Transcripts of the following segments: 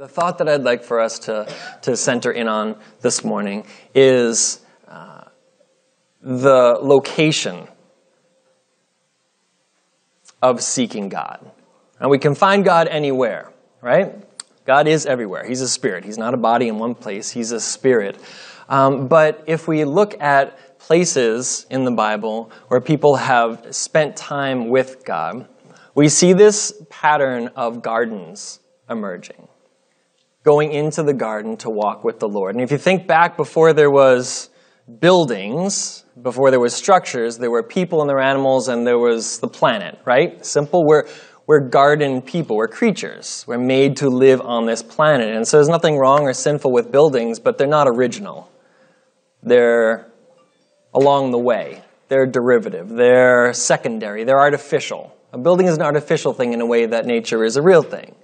The thought that I'd like for us to, to center in on this morning is uh, the location of seeking God. And we can find God anywhere, right? God is everywhere. He's a spirit. He's not a body in one place, He's a spirit. Um, but if we look at places in the Bible where people have spent time with God, we see this pattern of gardens emerging. Going into the garden to walk with the Lord. And if you think back before there was buildings, before there was structures, there were people and were animals and there was the planet, right? Simple. We're, we're garden people. We're creatures. We're made to live on this planet. And so there's nothing wrong or sinful with buildings, but they're not original. They're along the way. They're derivative. They're secondary. They're artificial. A building is an artificial thing in a way that nature is a real thing.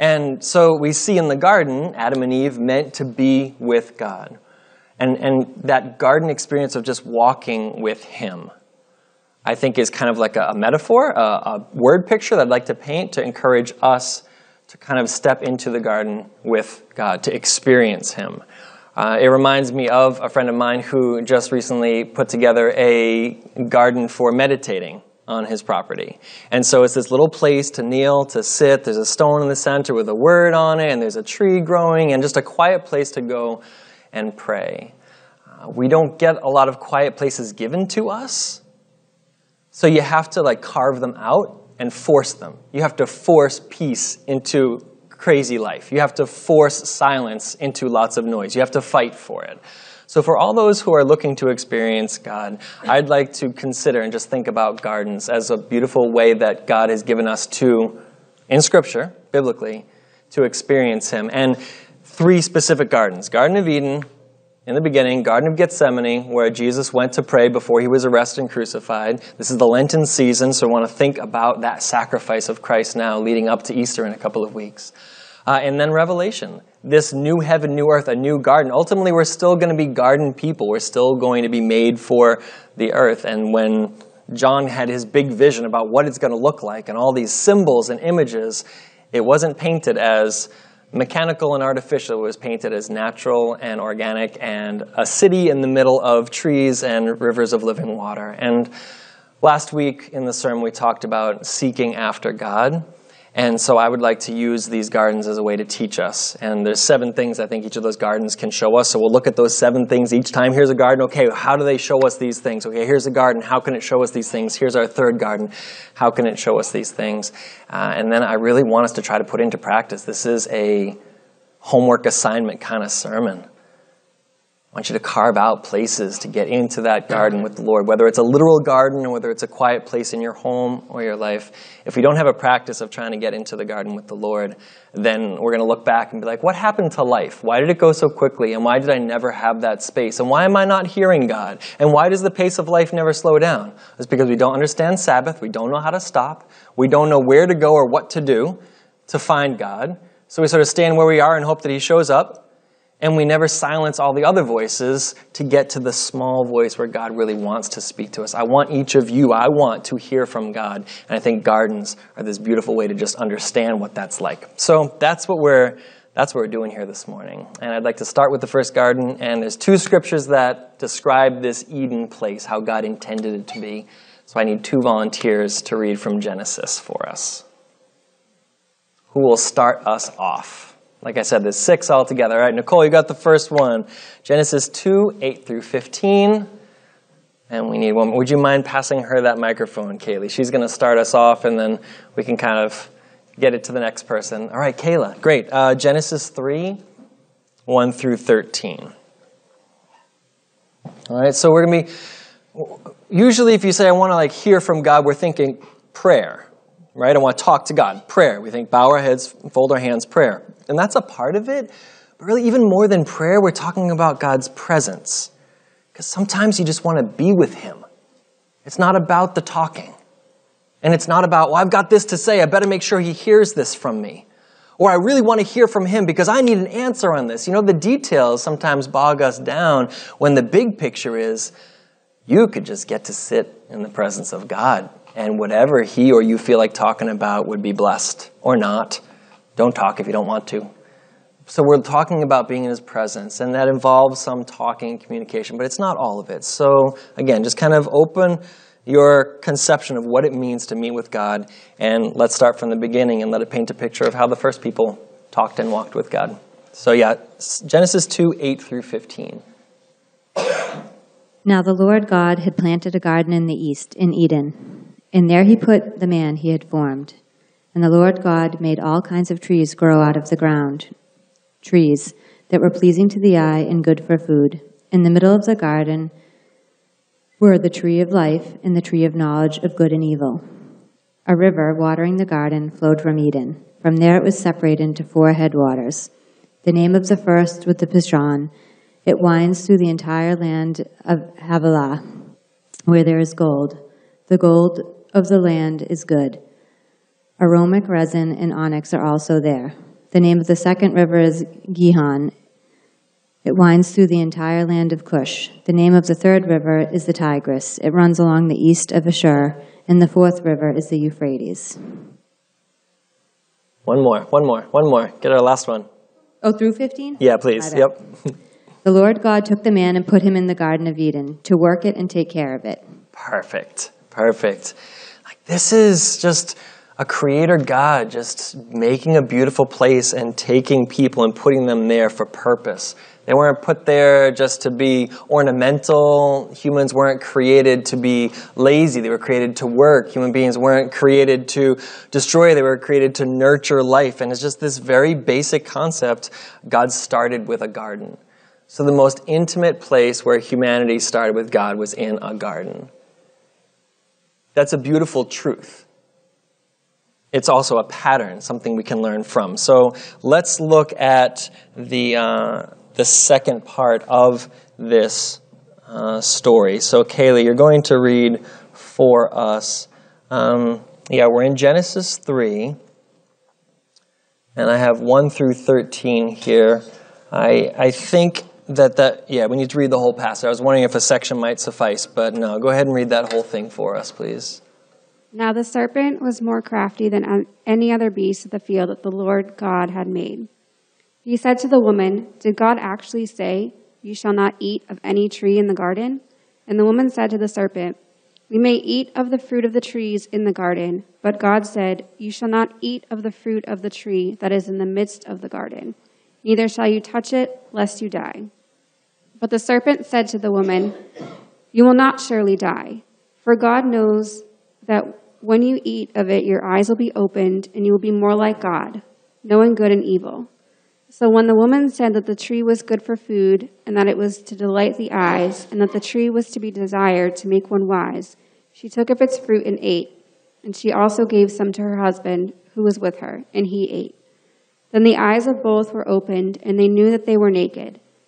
And so we see in the garden, Adam and Eve meant to be with God. And, and that garden experience of just walking with Him, I think, is kind of like a, metaphor, a, a word picture that I'd like to paint to encourage us to kind of step into the garden with God, to experience Him. Uh, it reminds me of a friend of mine who just recently put together a garden for meditating on his property. And so it's this little place to kneel, to sit. There's a stone in the center with a word on it, and there's a tree growing, and just a quiet place to go and pray. Uh, we don't get a lot of quiet places given to us, so you have to like carve them out and force them. You have to force peace into crazy life. You have to force silence into lots of noise. You have to fight for it. So, for all those who are looking to experience God, I'd like to consider and just think about gardens as a beautiful way that God has given us to, in Scripture, biblically, to experience Him. And three specific gardens Garden of Eden, in the beginning, Garden of Gethsemane, where Jesus went to pray before he was arrested and crucified. This is the Lenten season, so I want to think about that sacrifice of Christ now, leading up to Easter in a couple of weeks. Uh, and then Revelation, this new heaven, new earth, a new garden. Ultimately, we're still going to be garden people. We're still going to be made for the earth. And when John had his big vision about what it's going to look like and all these symbols and images, it wasn't painted as mechanical and artificial. It was painted as natural and organic and a city in the middle of trees and rivers of living water. And last week in the sermon, we talked about seeking after God. And so I would like to use these gardens as a way to teach us. And there's seven things I think each of those gardens can show us. So we'll look at those seven things each time. Here's a garden. Okay, how do they show us these things? Okay, here's a garden. How can it show us these things? Here's our third garden. How can it show us these things? Uh, and then I really want us to try to put into practice. This is a homework assignment kind of sermon. I want you to carve out places to get into that garden with the Lord, whether it's a literal garden or whether it's a quiet place in your home or your life. If we don't have a practice of trying to get into the garden with the Lord, then we're going to look back and be like, what happened to life? Why did it go so quickly? And why did I never have that space? And why am I not hearing God? And why does the pace of life never slow down? It's because we don't understand Sabbath. We don't know how to stop. We don't know where to go or what to do to find God. So we sort of stand where we are and hope that He shows up and we never silence all the other voices to get to the small voice where God really wants to speak to us. I want each of you, I want to hear from God. And I think gardens are this beautiful way to just understand what that's like. So that's what we're that's what we're doing here this morning. And I'd like to start with the first garden, and there's two scriptures that describe this Eden place, how God intended it to be. So I need two volunteers to read from Genesis for us. Who will start us off? Like I said, there's six altogether. All right, Nicole, you got the first one. Genesis 2, 8 through 15. And we need one. Would you mind passing her that microphone, Kaylee? She's going to start us off, and then we can kind of get it to the next person. All right, Kayla, great. Uh, Genesis 3, 1 through 13. All right, so we're going to be. Usually, if you say, I want to like hear from God, we're thinking prayer right? I want to talk to God. Prayer. We think bow our heads, fold our hands, prayer. And that's a part of it. But really, even more than prayer, we're talking about God's presence. Because sometimes you just want to be with Him. It's not about the talking. And it's not about, well, I've got this to say. I better make sure He hears this from me. Or I really want to hear from Him because I need an answer on this. You know, the details sometimes bog us down when the big picture is you could just get to sit in the presence of God and whatever he or you feel like talking about would be blessed or not. Don't talk if you don't want to. So we're talking about being in his presence, and that involves some talking and communication, but it's not all of it. So again, just kind of open your conception of what it means to meet with God, and let's start from the beginning and let it paint a picture of how the first people talked and walked with God. So yeah, Genesis 2, 8 through 15. Now the Lord God had planted a garden in the east, in Eden, and there he put the man he had formed. And the Lord God made all kinds of trees grow out of the ground, trees that were pleasing to the eye and good for food. In the middle of the garden were the tree of life and the tree of knowledge of good and evil. A river watering the garden flowed from Eden. From there it was separated into four headwaters. The name of the first was the Pishon. It winds through the entire land of Havilah, where there is gold. The gold of the land is good. Aromatic resin and onyx are also there. The name of the second river is Gihon. It winds through the entire land of Cush. The name of the third river is the Tigris. It runs along the east of Ashur, and the fourth river is the Euphrates. One more, one more, one more. Get our last one. Oh, through 15? Yeah, please. Yep. the Lord God took the man and put him in the Garden of Eden to work it and take care of it. Perfect. Perfect. This is just a creator God just making a beautiful place and taking people and putting them there for purpose. They weren't put there just to be ornamental. Humans weren't created to be lazy. They were created to work. Human beings weren't created to destroy. They were created to nurture life. And it's just this very basic concept. God started with a garden. So the most intimate place where humanity started with God was in a garden. That's a beautiful truth it's also a pattern, something we can learn from. So let's look at the, uh, the second part of this uh, story. So, Kaylee, you're going to read for us. Um, yeah, we're in Genesis 3, and I have 1 through 13 here. I, I think that that yeah we need to read the whole passage i was wondering if a section might suffice but no go ahead and read that whole thing for us please now the serpent was more crafty than any other beast of the field that the Lord God had made. He said to the woman, Did God actually say, You shall not eat of any tree in the garden? And the woman said to the serpent, We may eat of the fruit of the trees in the garden, but God said, You shall not eat of the fruit of the tree that is in the midst of the garden, neither shall you touch it, lest you die. But the serpent said to the woman, You will not surely die, for God knows that when you eat of it, your eyes will be opened, and you will be more like God, knowing good and evil. So when the woman said that the tree was good for food, and that it was to delight the eyes, and that the tree was to be desired to make one wise, she took of its fruit and ate. And she also gave some to her husband, who was with her, and he ate. Then the eyes of both were opened, and they knew that they were naked.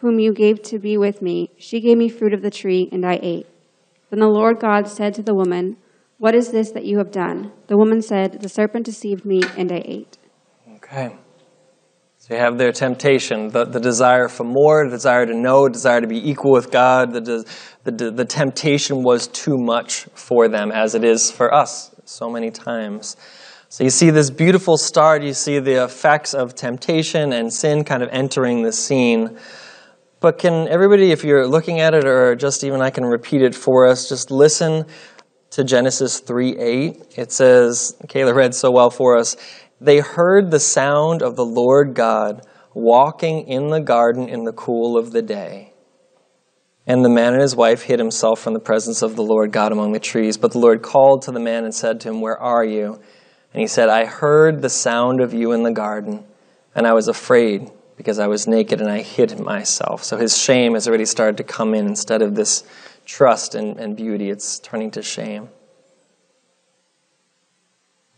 whom you gave to be with me, she gave me fruit of the tree, and I ate. Then the Lord God said to the woman, What is this that you have done? The woman said, The serpent deceived me, and I ate. Okay. So you have their temptation, the, the desire for more, desire to know, desire to be equal with God. The, the, the temptation was too much for them, as it is for us so many times. So you see this beautiful start, you see the effects of temptation and sin kind of entering the scene. But can everybody, if you're looking at it, or just even I can repeat it for us, just listen to Genesis 3 8. It says, Kayla read so well for us, they heard the sound of the Lord God walking in the garden in the cool of the day. And the man and his wife hid himself from the presence of the Lord God among the trees. But the Lord called to the man and said to him, Where are you? And he said, I heard the sound of you in the garden, and I was afraid because I was naked and I hid myself. So his shame has already started to come in instead of this trust and, and beauty, it's turning to shame.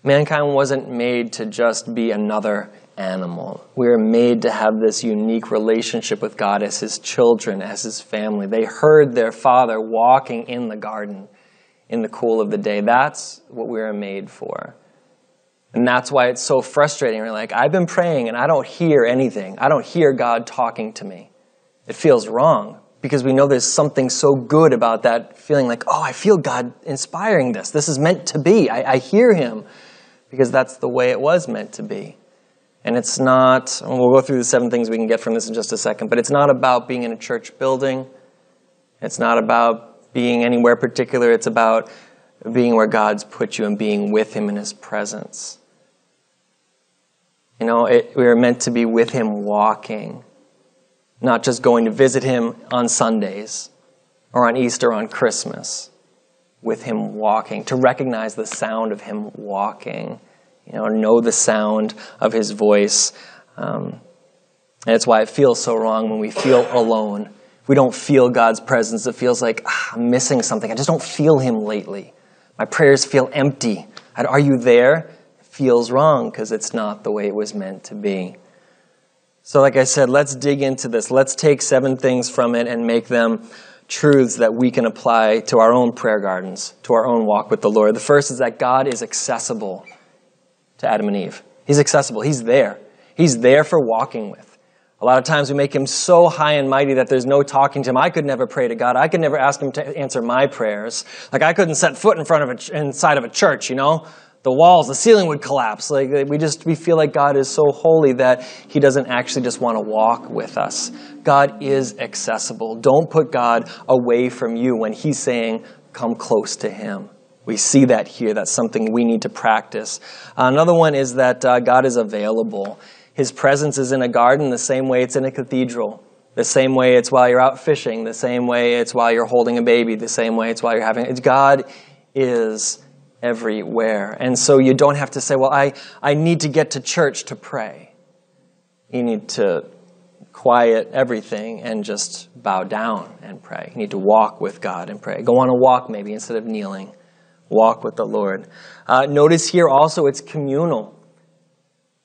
Mankind wasn't made to just be another animal. We are made to have this unique relationship with God as His children, as His family. They heard their Father walking in the garden in the cool of the day. That's what we are made for. And that's why it's so frustrating. We're like, I've been praying and I don't hear anything. I don't hear God talking to me. It feels wrong because we know there's something so good about that feeling like, oh, I feel God inspiring this. This is meant to be. I, I hear Him because that's the way it was meant to be. And it's not, and we'll go through the seven things we can get from this in just a second, but it's not about being in a church building. It's not about being anywhere particular. It's about being where God's put you and being with Him in His presence. You know, it, we are meant to be with Him walking, not just going to visit Him on Sundays or on Easter or on Christmas, with Him walking, to recognize the sound of Him walking you know, know the sound of his voice. Um, and it's why it feels so wrong when we feel alone. We don't feel God's presence, it feels like ah, I'm missing something. I just don't feel him lately. My prayers feel empty. Are you there? Feels wrong because it's not the way it was meant to be. So, like I said, let's dig into this. Let's take seven things from it and make them truths that we can apply to our own prayer gardens, to our own walk with the Lord. The first is that God is accessible to Adam and Eve. He's accessible. He's there. He's there for walking with. A lot of times we make him so high and mighty that there's no talking to him. I could never pray to God. I could never ask him to answer my prayers. Like I couldn't set foot in front of a, inside of a church, you know? The walls, the ceiling would collapse. Like we just, we feel like God is so holy that he doesn't actually just want to walk with us. God is accessible. Don't put God away from you when he's saying, come close to him. We see that here. That's something we need to practice. Another one is that uh, God is available. His presence is in a garden the same way it's in a cathedral, the same way it's while you're out fishing, the same way it's while you're holding a baby, the same way it's while you're having. It's God is everywhere. And so you don't have to say, well, I, I need to get to church to pray. You need to quiet everything and just bow down and pray. You need to walk with God and pray. Go on a walk maybe instead of kneeling walk with the Lord. Uh, notice here also it's communal.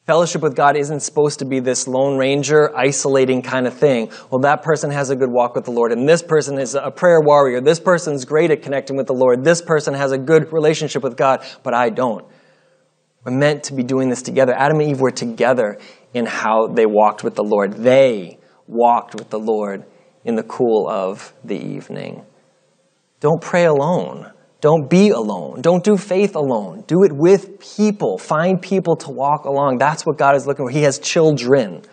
Fellowship with God isn't supposed to be this Lone Ranger, isolating kind of thing. Well, that person has a good walk with the Lord, and this person is a prayer warrior. This person's great at connecting with the Lord. This person has a good relationship with God, but I don't. We're meant to be doing this together. Adam and Eve were together in how they walked with the Lord. They walked with the Lord in the cool of the evening. Don't pray alone. Don't be alone. Don't do faith alone. Do it with people. Find people to walk along. That's what God is looking for. He has children,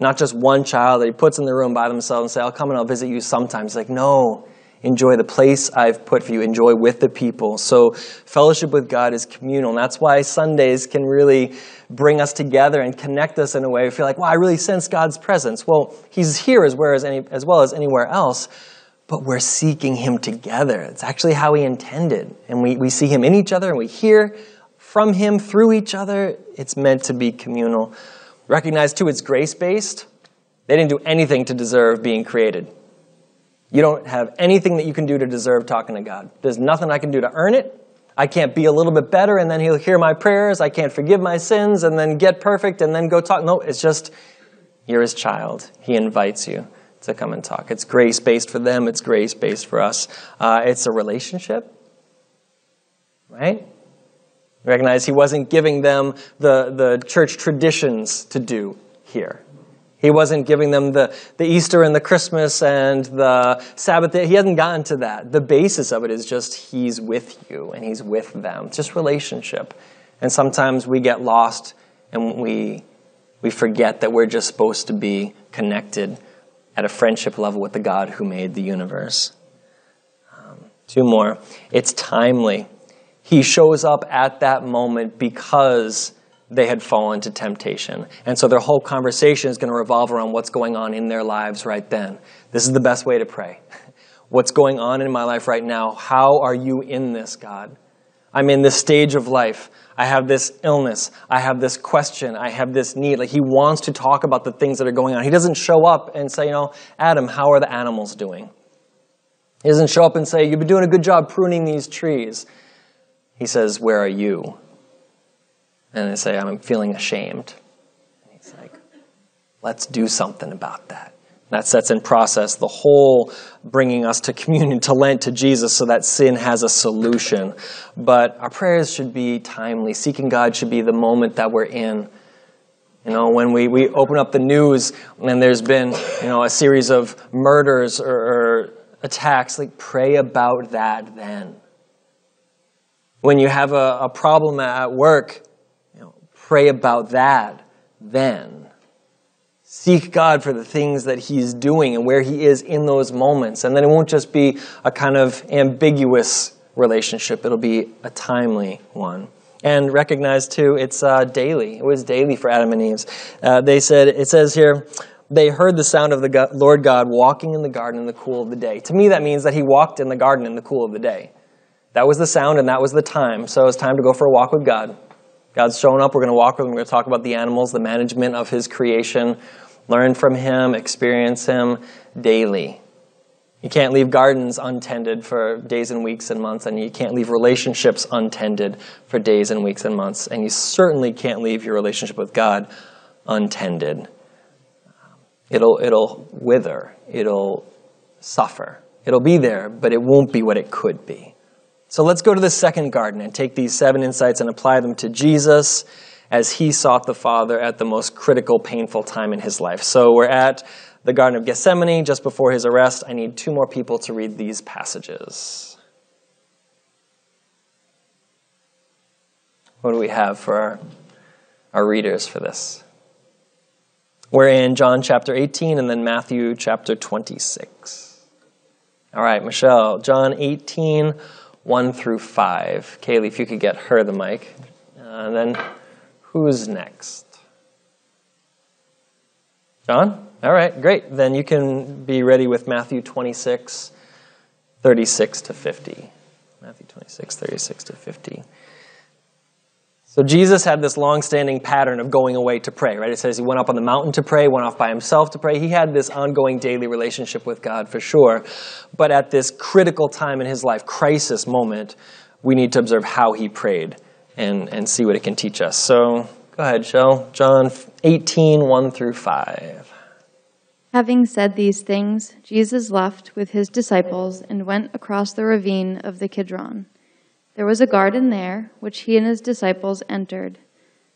not just one child that He puts in the room by themselves and say, I'll come and I'll visit you sometimes. He's like, no, enjoy the place I've put for you. Enjoy with the people. So fellowship with God is communal. And that's why Sundays can really bring us together and connect us in a way. We feel like, wow, I really sense God's presence. Well, He's here as well as, any, as, well as anywhere else but we're seeking Him together. It's actually how He intended. And we, we see Him in each other and we hear from Him through each other. It's meant to be communal. Recognize, too, it's grace based. They didn't do anything to deserve being created. You don't have anything that you can do to deserve talking to God. There's nothing I can do to earn it. I can't be a little bit better and then He'll hear my prayers. I can't forgive my sins and then get perfect and then go talk. No, it's just, you're His child. He invites you to come and talk. It's grace based for them, it's grace based for us. Uh, it's a relationship, right? Recognize he wasn't giving them the, the church traditions to do here. He wasn't giving them the, the Easter and the Christmas and the Sabbath. He hasn't gotten to that. The basis of it is just He's with you and He's with them. It's just relationship. And sometimes we get lost and we, we forget that we're just supposed to be connected at a friendship level with the God who made the universe. Um, two more. It's timely. He shows up at that moment because they had fallen to temptation. And so their whole conversation is going to revolve around what's going on in their lives right then. This is the best way to pray. What's going on in my life right now? How are you in this, God? I'm in this stage of life. I have this illness. I have this question. I have this need. Like he wants to talk about the things that are going on. He doesn't show up and say, you know, Adam, how are the animals doing? He doesn't show up and say, you've been doing a good job pruning these trees. He says, where are you? And they say, I'm feeling ashamed. He's like, let's do something about that. That sets in process the whole bringing us to communion, to Lent, to Jesus, so that sin has a solution. But our prayers should be timely. Seeking God should be the moment that we're in. You know, when we, we open up the news and there's been, you know, a series of murders or, or attacks, like pray about that then. When you have a, a problem at work, you know, pray about that then. Seek God for the things that He's doing and where He is in those moments. And then it won't just be a kind of ambiguous relationship, it'll be a timely one and recognize too it's uh, daily. It was daily for Adam and Eve. Uh, they said it says here they heard the sound of the God, Lord God walking in the garden in the cool of the day. To me, that means that he walked in the garden in the cool of the day. That was the sound and that was the time. So it's time to go for a walk with God. God's showing up. We're going to walk with him. We're going to talk about the animals, the management of his creation, learn from him, experience him daily. You can't leave gardens untended for days and weeks and months, and you can't leave relationships untended for days and weeks and months, and you certainly can't leave your relationship with God untended. It'll, it'll wither, it'll suffer. It'll be there, but it won't be what it could be. So let's go to the second garden and take these seven insights and apply them to Jesus as he sought the Father at the most critical, painful time in his life. So we're at the Garden of Gethsemane just before his arrest. I need two more people to read these passages. What do we have for our, our readers for this? We're in John chapter 18 and then Matthew chapter 26. All right, Michelle, John 18, 1 through 5. Kaylee, if you could get her the mic. Uh, and then who's next? John? All right, great. Then you can be ready with Matthew 26, 36 to 50. Matthew 26, 36 to 50. So Jesus had this long-standing pattern of going away to pray, right? It says he went up on the mountain to pray, went off by himself to pray. He had this ongoing daily relationship with God for sure. But at this critical time in his life, crisis moment, we need to observe how he prayed and, and see what it can teach us. So go ahead, Shell. John 18, 1 through 5. Having said these things, Jesus left with his disciples and went across the ravine of the Kidron. There was a garden there, which he and his disciples entered.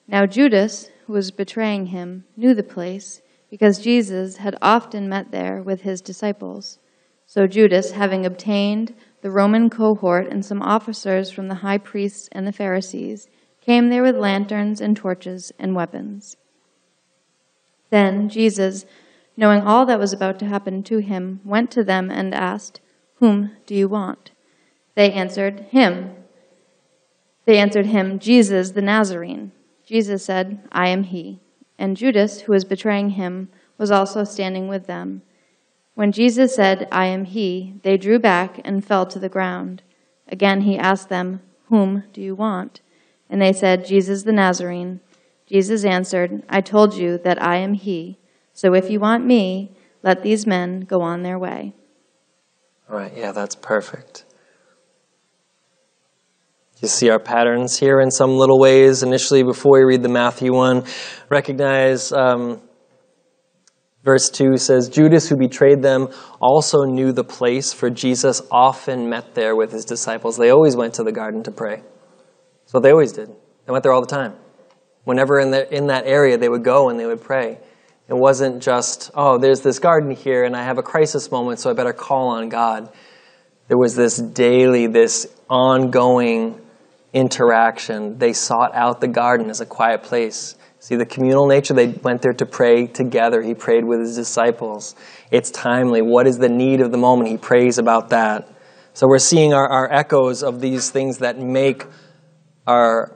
Now Judas, who was betraying him, knew the place, because Jesus had often met there with his disciples. So Judas, having obtained the Roman cohort and some officers from the high priests and the Pharisees, came there with lanterns and torches and weapons. Then Jesus, knowing all that was about to happen to him, went to them and asked, Whom do you want? They answered, Him. They answered him, Jesus the Nazarene. Jesus said, I am he. And Judas, who was betraying him, was also standing with them. When Jesus said, I am he, they drew back and fell to the ground. Again he asked them, Whom do you want? And they said, Jesus the Nazarene. Jesus answered, I told you that I am he. So if you want me, let these men go on their way. All right, yeah, that's perfect. You see our patterns here in some little ways. Initially, before we read the Matthew one, recognize um, verse 2 says, Judas, who betrayed them, also knew the place, for Jesus often met there with his disciples. They always went to the garden to pray. That's what they always did. They went there all the time. Whenever in, the, in that area, they would go and they would pray. It wasn't just, oh, there's this garden here and I have a crisis moment, so I better call on God. There was this daily, this ongoing interaction. They sought out the garden as a quiet place. See, the communal nature, they went there to pray together. He prayed with his disciples. It's timely. What is the need of the moment? He prays about that. So we're seeing our, our echoes of these things that make our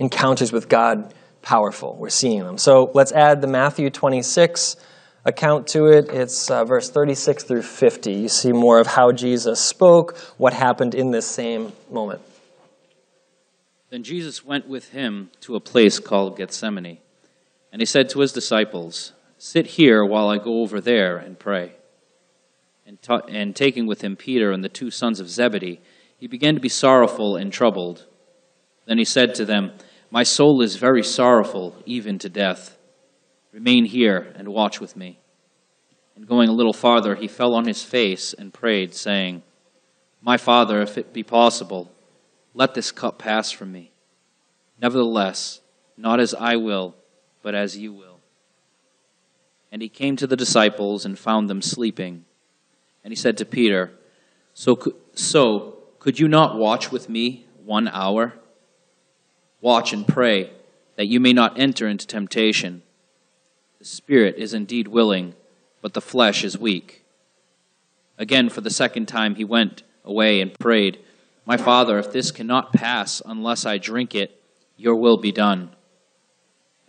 encounters with God powerful. We're seeing them. So let's add the Matthew 26 account to it. It's uh, verse 36 through 50. You see more of how Jesus spoke, what happened in this same moment. Then Jesus went with him to a place called Gethsemane, and he said to his disciples, Sit here while I go over there and pray. And, ta- and taking with him Peter and the two sons of Zebedee, he began to be sorrowful and troubled. Then he said to them, My soul is very sorrowful, even to death. Remain here and watch with me. And going a little farther, he fell on his face and prayed, saying, My Father, if it be possible, let this cup pass from me. Nevertheless, not as I will, but as you will. And he came to the disciples and found them sleeping. And he said to Peter, So, so could you not watch with me one hour? Watch and pray, that you may not enter into temptation. The spirit is indeed willing, but the flesh is weak. Again, for the second time, he went away and prayed, My Father, if this cannot pass unless I drink it, your will be done.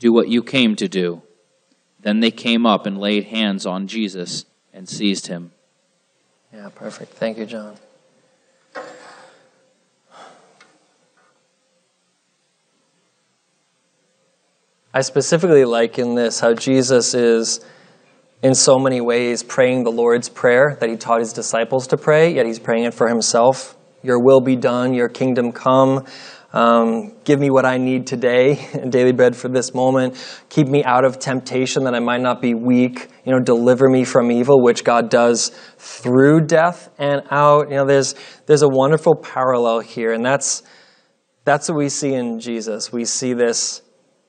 do what you came to do. Then they came up and laid hands on Jesus and seized him. Yeah, perfect. Thank you, John. I specifically like in this how Jesus is, in so many ways, praying the Lord's Prayer that he taught his disciples to pray, yet he's praying it for himself. Your will be done, your kingdom come. Um, give me what I need today, daily bread for this moment. Keep me out of temptation that I might not be weak. You know, deliver me from evil, which God does through death and out. You know, there's there's a wonderful parallel here, and that's that's what we see in Jesus. We see this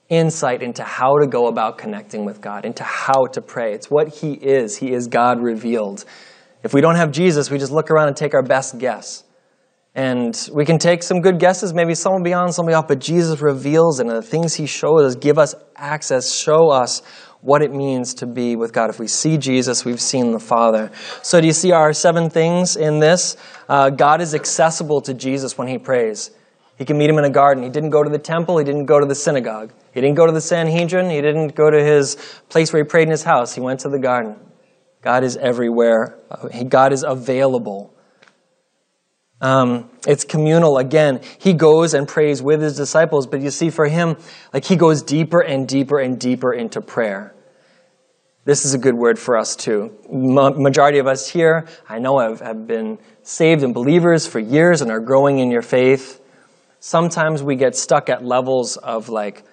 insight into how to go about connecting with God, into how to pray. It's what He is. He is God revealed. If we don't have Jesus, we just look around and take our best guess. And we can take some good guesses, maybe some will be on, some will be off, but Jesus reveals and the things He shows us give us access, show us what it means to be with God. If we see Jesus, we've seen the Father. So, do you see our seven things in this? Uh, God is accessible to Jesus when He prays. He can meet him in a garden. He didn't go to the temple. He didn't go to the synagogue. He didn't go to the Sanhedrin. He didn't go to his place where he prayed in his house. He went to the garden. God is everywhere. God is available. Um, it's communal again. He goes and prays with his disciples, but you see, for him, like he goes deeper and deeper and deeper into prayer. This is a good word for us too. Ma- majority of us here, I know, have, have been saved and believers for years and are growing in your faith. Sometimes we get stuck at levels of like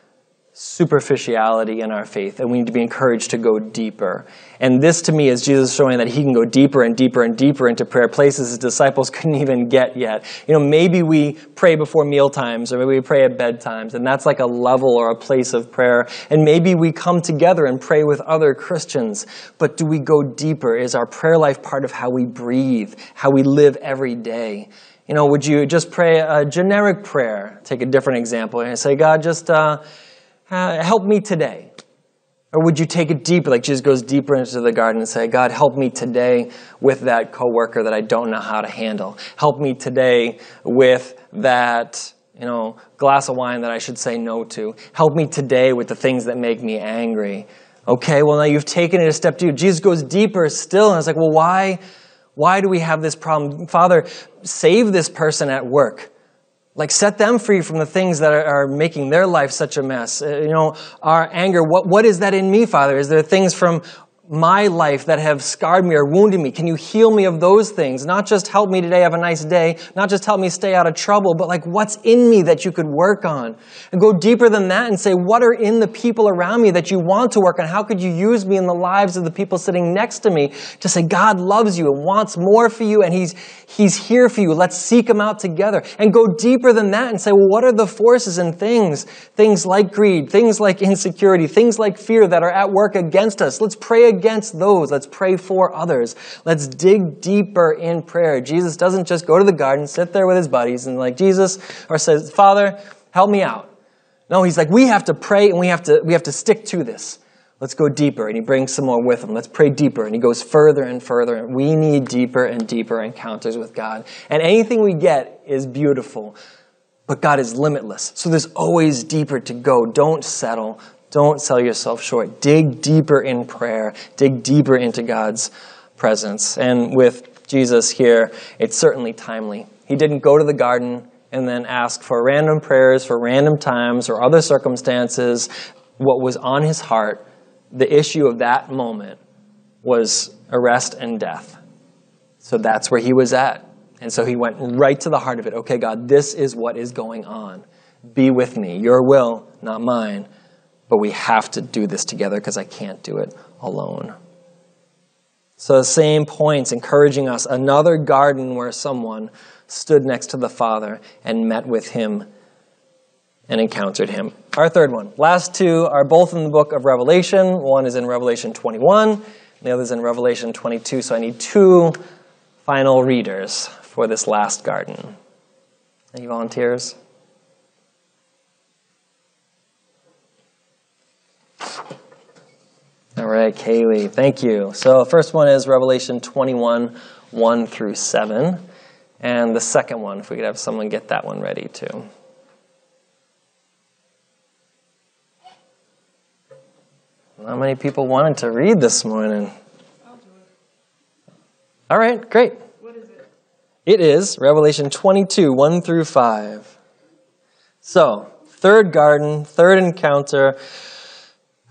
superficiality in our faith, and we need to be encouraged to go deeper. And this to me is Jesus showing that he can go deeper and deeper and deeper into prayer, places his disciples couldn't even get yet. You know, maybe we pray before meal times, or maybe we pray at bedtimes, and that's like a level or a place of prayer. And maybe we come together and pray with other Christians, but do we go deeper? Is our prayer life part of how we breathe, how we live every day? You know, would you just pray a generic prayer? Take a different example and say, God, just uh, help me today. Or would you take it deeper, like Jesus goes deeper into the garden and say, God, help me today with that coworker that I don't know how to handle. Help me today with that, you know, glass of wine that I should say no to. Help me today with the things that make me angry. Okay, well now you've taken it a step deeper. Jesus goes deeper still, and it's like, well, why, why do we have this problem? Father, save this person at work. Like, set them free from the things that are, making their life such a mess. Uh, you know, our anger, what, what is that in me, Father? Is there things from my life that have scarred me or wounded me? Can you heal me of those things? Not just help me today have a nice day, not just help me stay out of trouble, but like what's in me that you could work on? And go deeper than that and say, what are in the people around me that you want to work on? How could you use me in the lives of the people sitting next to me to say, God loves you and wants more for you and He's, he's here for you. Let's seek Him out together. And go deeper than that and say, well, what are the forces and things, things like greed, things like insecurity, things like fear that are at work against us? Let's pray against those. Let's pray for others. Let's dig deeper in prayer. Jesus doesn't just go to the garden, sit there with his buddies, and like Jesus, or says, Father, help me out. No, he's like, we have to pray and we have to, we have to stick to this. Let's go deeper. And he brings some more with him. Let's pray deeper. And he goes further and further. And we need deeper and deeper encounters with God. And anything we get is beautiful. But God is limitless. So there's always deeper to go. Don't settle. Don't sell yourself short. Dig deeper in prayer. Dig deeper into God's presence. And with Jesus here, it's certainly timely. He didn't go to the garden and then ask for random prayers for random times or other circumstances. What was on his heart, the issue of that moment, was arrest and death. So that's where he was at. And so he went right to the heart of it. Okay, God, this is what is going on. Be with me. Your will, not mine. But we have to do this together because I can't do it alone. So, the same points encouraging us another garden where someone stood next to the Father and met with him and encountered him. Our third one. Last two are both in the book of Revelation. One is in Revelation 21, the other is in Revelation 22. So, I need two final readers for this last garden. Any volunteers? All right, Kaylee, thank you. So, first one is Revelation 21, 1 through 7. And the second one, if we could have someone get that one ready too. Not many people wanted to read this morning. All right, great. What is it? It is Revelation 22, 1 through 5. So, third garden, third encounter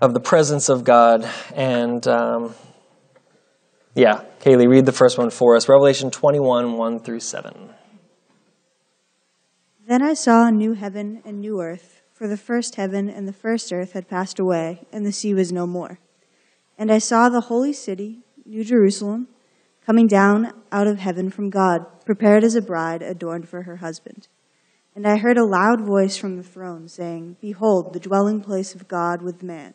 of the presence of God. And um, yeah, Kaylee, read the first one for us Revelation 21 1 through 7. Then I saw a new heaven and new earth, for the first heaven and the first earth had passed away, and the sea was no more. And I saw the holy city, New Jerusalem, coming down out of heaven from God, prepared as a bride adorned for her husband. And I heard a loud voice from the throne saying, Behold, the dwelling place of God with man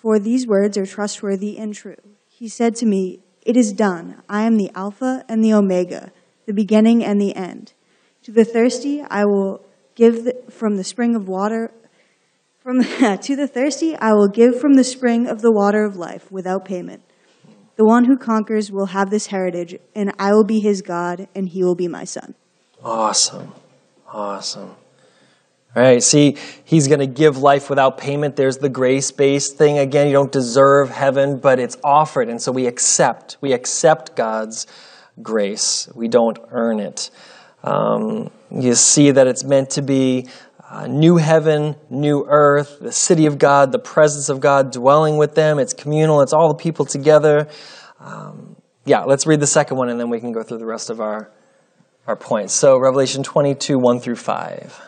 for these words are trustworthy and true. He said to me, It is done. I am the Alpha and the Omega, the beginning and the end. To the thirsty, I will give the, from the spring of water. From to the thirsty, I will give from the spring of the water of life without payment. The one who conquers will have this heritage, and I will be his God, and he will be my son. Awesome. Awesome. Right, see, he's going to give life without payment. There's the grace based thing again. You don't deserve heaven, but it's offered. And so we accept. We accept God's grace. We don't earn it. Um, you see that it's meant to be a new heaven, new earth, the city of God, the presence of God dwelling with them. It's communal, it's all the people together. Um, yeah, let's read the second one and then we can go through the rest of our, our points. So, Revelation 22, 1 through 5.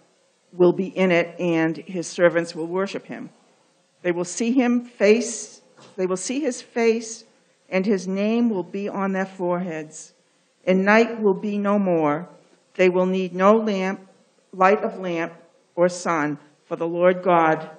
will be in it, and his servants will worship him. They will see him face, they will see his face, and his name will be on their foreheads. And night will be no more. They will need no lamp, light of lamp or sun, for the Lord God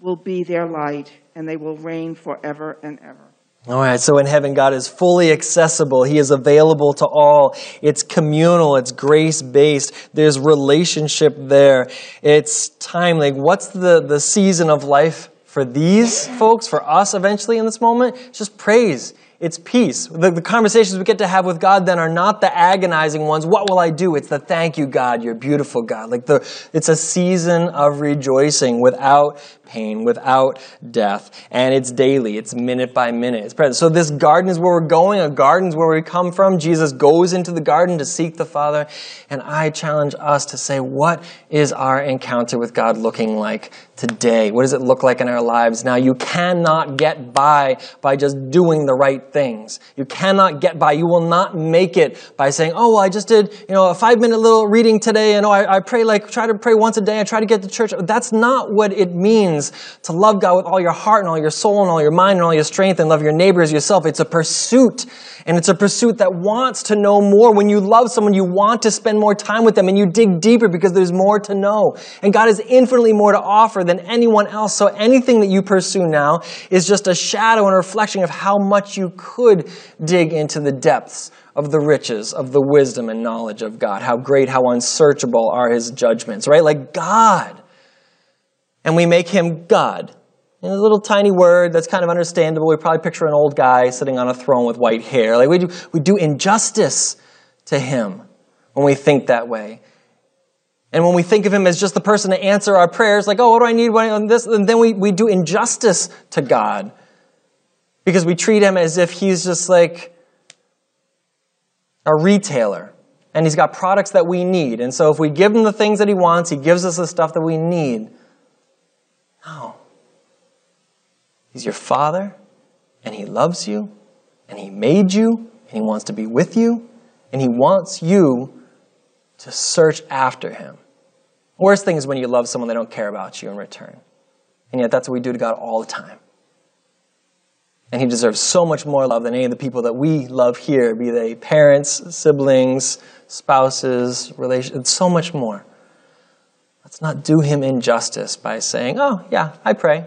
will be their light, and they will reign forever and ever. All right, so in heaven, God is fully accessible. He is available to all. It's communal, it's grace based. There's relationship there. It's time. Like, what's the, the season of life for these folks, for us eventually in this moment? It's just praise. It's peace. The, the, conversations we get to have with God then are not the agonizing ones. What will I do? It's the thank you, God. You're beautiful, God. Like the, it's a season of rejoicing without pain, without death. And it's daily. It's minute by minute. It's present. So this garden is where we're going. A garden is where we come from. Jesus goes into the garden to seek the Father. And I challenge us to say, what is our encounter with God looking like today? What does it look like in our lives now? You cannot get by by just doing the right things. You cannot get by. You will not make it by saying, oh, well, I just did, you know, a five minute little reading today and oh, I, I pray like, try to pray once a day. I try to get to church. That's not what it means to love God with all your heart and all your soul and all your mind and all your strength and love your neighbor as yourself. It's a pursuit. And it's a pursuit that wants to know more. When you love someone, you want to spend more time with them and you dig deeper because there's more to know. And God has infinitely more to offer than anyone else. So anything that you pursue now is just a shadow and a reflection of how much you could dig into the depths of the riches, of the wisdom and knowledge of God. How great, how unsearchable are his judgments, right? Like God. And we make him God. And a little tiny word that's kind of understandable. We probably picture an old guy sitting on a throne with white hair. Like we do, we do injustice to him when we think that way. And when we think of him as just the person to answer our prayers, like, oh, what do I need? What this? And then we, we do injustice to God because we treat him as if he's just like a retailer and he's got products that we need. And so if we give him the things that he wants, he gives us the stuff that we need. No. He's your father and he loves you and he made you and he wants to be with you and he wants you to search after him. Worst thing is when you love someone they don't care about you in return. And yet that's what we do to God all the time. And he deserves so much more love than any of the people that we love here, be they parents, siblings, spouses, relations, so much more. Let's not do him injustice by saying, oh, yeah, I pray.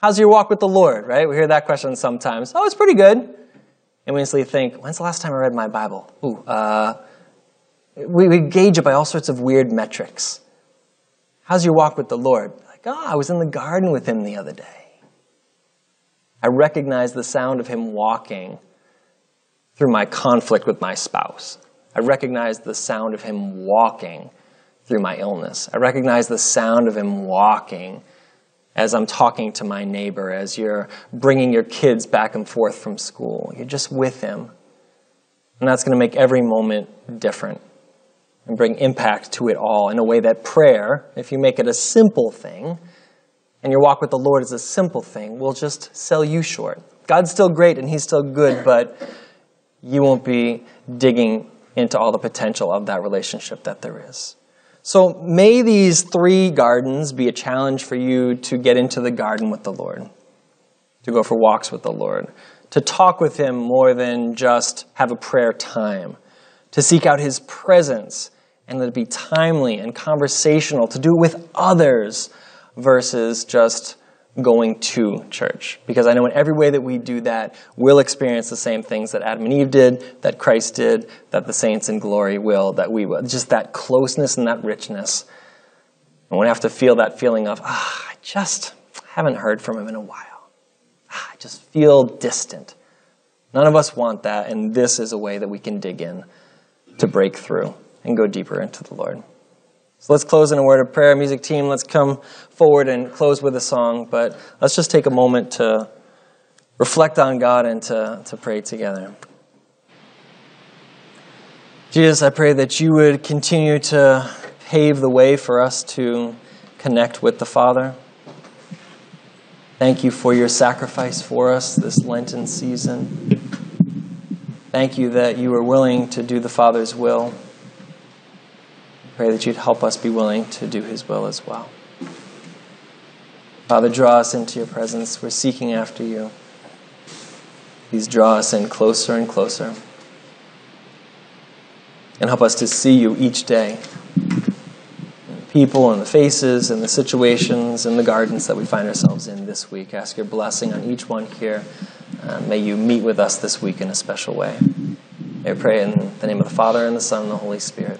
How's your walk with the Lord, right? We hear that question sometimes. Oh, it's pretty good. And we instantly think, when's the last time I read my Bible? Ooh, uh, we, we gauge it by all sorts of weird metrics. How's your walk with the Lord? Like, oh, I was in the garden with him the other day. I recognize the sound of him walking through my conflict with my spouse. I recognize the sound of him walking through my illness. I recognize the sound of him walking as I'm talking to my neighbor, as you're bringing your kids back and forth from school. You're just with him. And that's going to make every moment different and bring impact to it all in a way that prayer, if you make it a simple thing, and your walk with the Lord is a simple thing, will just sell you short. God's still great and He's still good, but you won't be digging into all the potential of that relationship that there is. So may these three gardens be a challenge for you to get into the garden with the Lord, to go for walks with the Lord, to talk with Him more than just have a prayer time, to seek out His presence and that it be timely and conversational, to do it with others versus just going to church. Because I know in every way that we do that, we'll experience the same things that Adam and Eve did, that Christ did, that the saints in glory will, that we will. Just that closeness and that richness. And we have to feel that feeling of, ah, I just haven't heard from him in a while. Ah, I just feel distant. None of us want that, and this is a way that we can dig in to break through and go deeper into the Lord. So let's close in a word of prayer. Music team, let's come forward and close with a song, but let's just take a moment to reflect on God and to, to pray together. Jesus, I pray that you would continue to pave the way for us to connect with the Father. Thank you for your sacrifice for us this Lenten season. Thank you that you are willing to do the Father's will. Pray that you'd help us be willing to do his will as well. Father, draw us into your presence. We're seeking after you. Please draw us in closer and closer. And help us to see you each day. People and the faces and the situations and the gardens that we find ourselves in this week. Ask your blessing on each one here. Uh, may you meet with us this week in a special way. I pray in the name of the Father, and the Son, and the Holy Spirit.